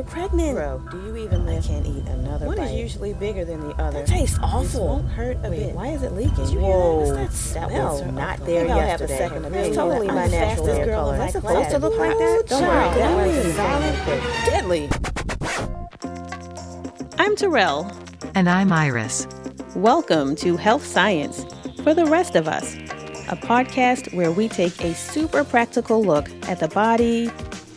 We're pregnant. Bro, do you even live? I can't eat another One bite. is usually bigger than the other. That tastes This awful. won't hurt a Wait, bit. why is it leaking? Did you hear that? What's that, that was smell? not Uh-oh. there Maybe I'll have a second It's opinion. totally I'm my the natural hair girl color. in my It's class. supposed to look like that? Don't Child, worry, that that was was solid. Deadly. I'm Terrell. And I'm Iris. Welcome to Health Science for the Rest of Us, a podcast where we take a super practical look at the body,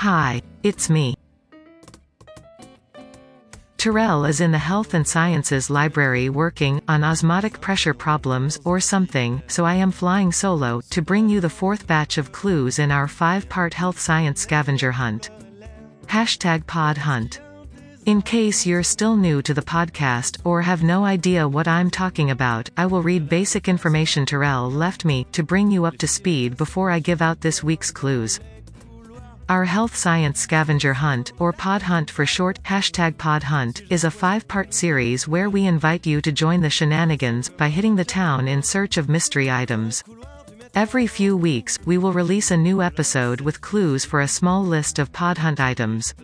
Hi, it's me. Terrell is in the Health and Sciences Library working on osmotic pressure problems or something, so I am flying solo to bring you the fourth batch of clues in our five-part health science scavenger hunt. Hashtag pod hunt. In case you're still new to the podcast or have no idea what I'm talking about, I will read basic information Terrell left me to bring you up to speed before I give out this week's clues. Our Health Science Scavenger Hunt, or Pod Hunt for short, hashtag Pod Hunt, is a five-part series where we invite you to join the shenanigans by hitting the town in search of mystery items. Every few weeks, we will release a new episode with clues for a small list of Pod Hunt items.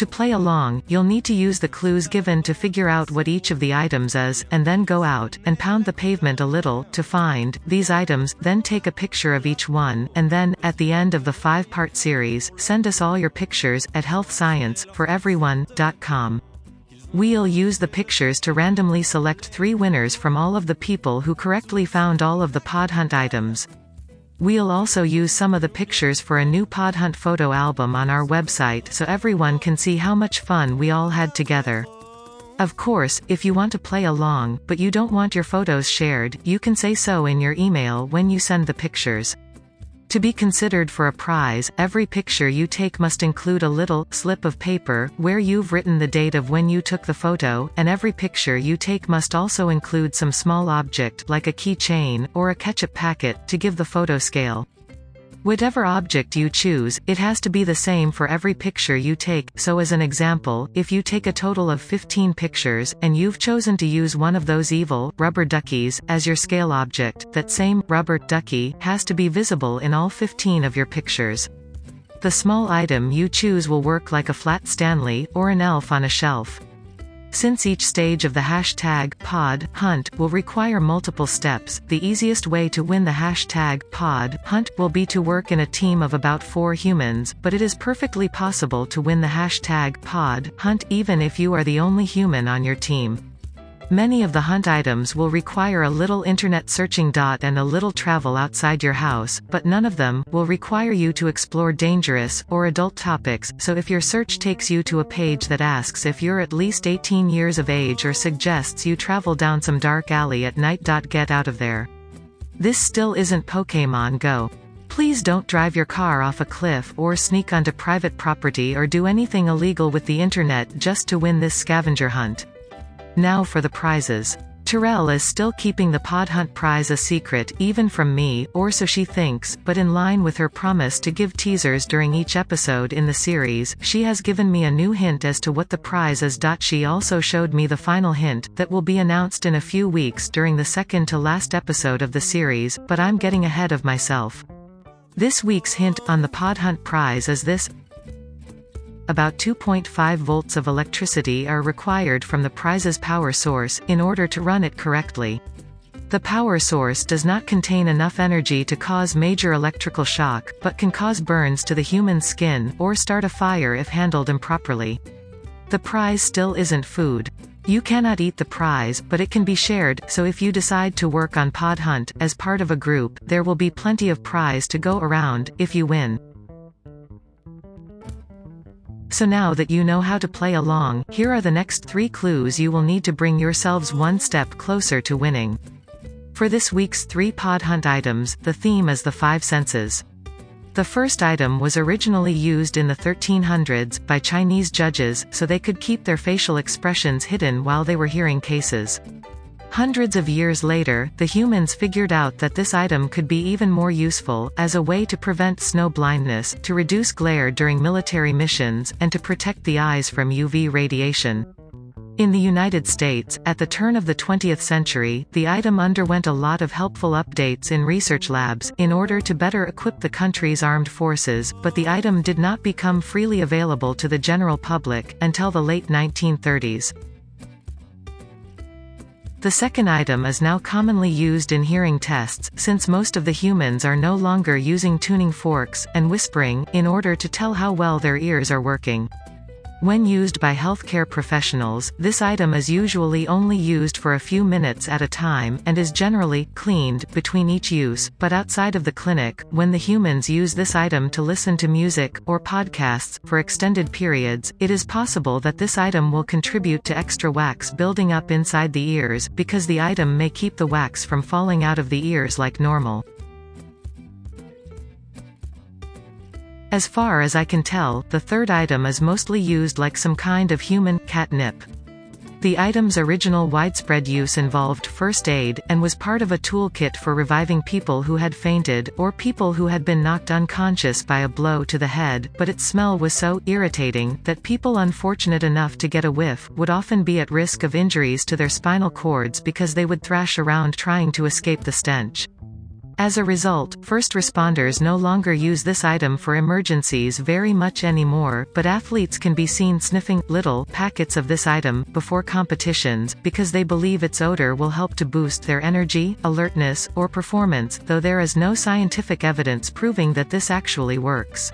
To play along, you'll need to use the clues given to figure out what each of the items is, and then go out and pound the pavement a little to find these items, then take a picture of each one, and then, at the end of the five-part series, send us all your pictures at healthscienceforeveryone.com. We'll use the pictures to randomly select three winners from all of the people who correctly found all of the Pod Hunt items. We'll also use some of the pictures for a new Pod Hunt photo album on our website so everyone can see how much fun we all had together. Of course, if you want to play along, but you don't want your photos shared, you can say so in your email when you send the pictures. To be considered for a prize, every picture you take must include a little slip of paper where you've written the date of when you took the photo, and every picture you take must also include some small object like a keychain or a ketchup packet to give the photo scale. Whatever object you choose, it has to be the same for every picture you take, so as an example, if you take a total of 15 pictures, and you've chosen to use one of those evil, rubber duckies, as your scale object, that same, rubber, ducky, has to be visible in all 15 of your pictures. The small item you choose will work like a flat Stanley, or an elf on a shelf. Since each stage of the hashtag pod hunt will require multiple steps, the easiest way to win the hashtag pod hunt will be to work in a team of about four humans, but it is perfectly possible to win the hashtag pod hunt even if you are the only human on your team. Many of the hunt items will require a little internet searching dot and a little travel outside your house, but none of them will require you to explore dangerous or adult topics, so if your search takes you to a page that asks if you're at least 18 years of age or suggests you travel down some dark alley at night. dot Get out of there. This still isn't Pokemon Go. Please don't drive your car off a cliff or sneak onto private property or do anything illegal with the internet just to win this scavenger hunt. Now for the prizes. Terrell is still keeping the Pod Hunt prize a secret, even from me, or so she thinks, but in line with her promise to give teasers during each episode in the series, she has given me a new hint as to what the prize is. She also showed me the final hint, that will be announced in a few weeks during the second to last episode of the series, but I'm getting ahead of myself. This week's hint on the Pod Hunt prize is this about 2.5 volts of electricity are required from the prize's power source, in order to run it correctly. The power source does not contain enough energy to cause major electrical shock, but can cause burns to the human skin, or start a fire if handled improperly. The prize still isn't food. You cannot eat the prize, but it can be shared, so if you decide to work on Pod Hunt, as part of a group, there will be plenty of prize to go around, if you win. So now that you know how to play along, here are the next three clues you will need to bring yourselves one step closer to winning. For this week's three pod hunt items, the theme is the five senses. The first item was originally used in the 1300s by Chinese judges so they could keep their facial expressions hidden while they were hearing cases. Hundreds of years later, the humans figured out that this item could be even more useful, as a way to prevent snow blindness, to reduce glare during military missions, and to protect the eyes from UV radiation. In the United States, at the turn of the 20th century, the item underwent a lot of helpful updates in research labs, in order to better equip the country's armed forces, but the item did not become freely available to the general public, until the late 1930s. The second item is now commonly used in hearing tests, since most of the humans are no longer using tuning forks, and whispering, in order to tell how well their ears are working. When used by healthcare professionals, this item is usually only used for a few minutes at a time, and is generally cleaned between each use, but outside of the clinic, when the humans use this item to listen to music, or podcasts, for extended periods, it is possible that this item will contribute to extra wax building up inside the ears, because the item may keep the wax from falling out of the ears like normal. As far as I can tell, the third item is mostly used like some kind of human catnip. The item's original widespread use involved first aid, and was part of a toolkit for reviving people who had fainted, or people who had been knocked unconscious by a blow to the head, but its smell was so irritating that people unfortunate enough to get a whiff would often be at risk of injuries to their spinal cords because they would thrash around trying to escape the stench. As a result, first responders no longer use this item for emergencies very much anymore, but athletes can be seen sniffing little packets of this item before competitions, because they believe its odor will help to boost their energy, alertness, or performance, though there is no scientific evidence proving that this actually works.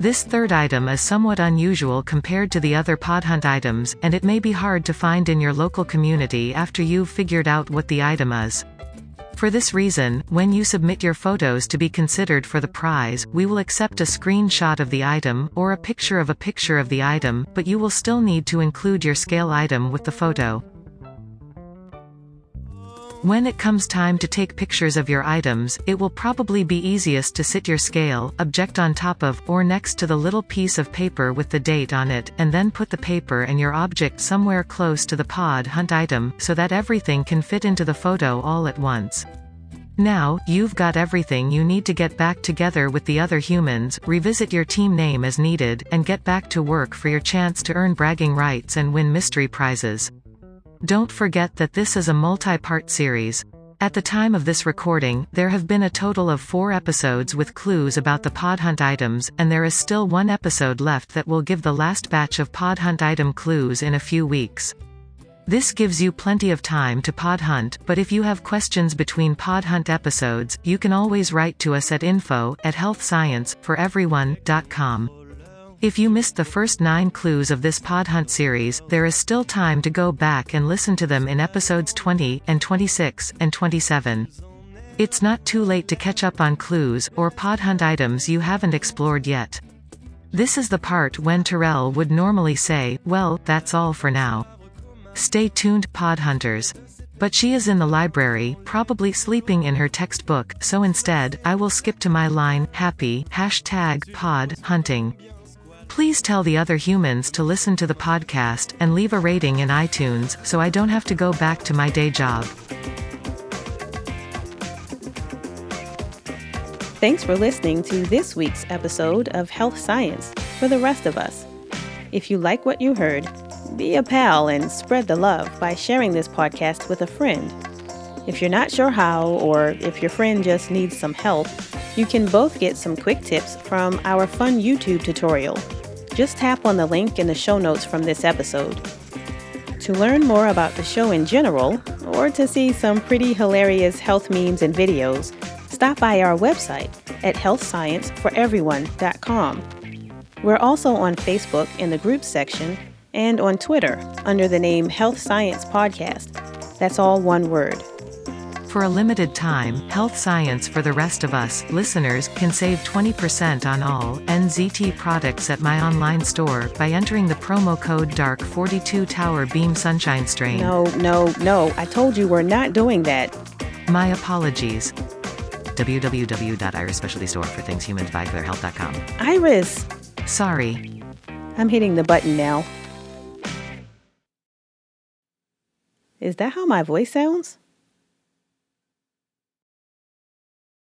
This third item is somewhat unusual compared to the other podhunt items, and it may be hard to find in your local community after you've figured out what the item is. For this reason, when you submit your photos to be considered for the prize, we will accept a screenshot of the item, or a picture of a picture of the item, but you will still need to include your scale item with the photo. When it comes time to take pictures of your items, it will probably be easiest to sit your scale object on top of, or next to the little piece of paper with the date on it, and then put the paper and your object somewhere close to the pod hunt item, so that everything can fit into the photo all at once. Now, you've got everything you need to get back together with the other humans, revisit your team name as needed, and get back to work for your chance to earn bragging rights and win mystery prizes. Don't forget that this is a multi-part series. At the time of this recording, there have been a total of four episodes with clues about the pod hunt items, and there is still one episode left that will give the last batch of pod hunt item clues in a few weeks. This gives you plenty of time to pod hunt, but if you have questions between pod hunt episodes, you can always write to us at info at healthscienceforeveryone.com. If you missed the first nine clues of this pod hunt series, there is still time to go back and listen to them in episodes 20, and 26, and 27. It's not too late to catch up on clues, or pod hunt items you haven't explored yet. This is the part when Terrell would normally say, well, that's all for now. Stay tuned, pod hunters. But she is in the library, probably sleeping in her textbook, so instead, I will skip to my line, happy, hashtag, pod, hunting. Please tell the other humans to listen to the podcast, and leave a rating in iTunes, so I don't have to go back to my day job. Thanks for listening to this week's episode of Health Science for the rest of us. If you like what you heard, be a pal and spread the love by sharing this podcast with a friend. If you're not sure how, or if your friend just needs some help, you can both get some quick tips from our fun YouTube tutorial just tap on the link in the show notes from this episode. To learn more about the show in general, or to see some pretty hilarious health memes and videos, stop by our website at healthscienceforeveryone.com. We're also on Facebook in the group section and on Twitter under the name Health Science Podcast. That's all one word. For a limited time, Health Science for the rest of us listeners can save 20% on all NZT products at my online store by entering the promo code DARK42 Tower Beam Sunshine Strain. No, no, no. I told you we're not doing that. My apologies. www.iris Specialty Store for things humans buy for their health.com. Iris, Sorry. I'm hitting the button now. Is that how my voice sounds?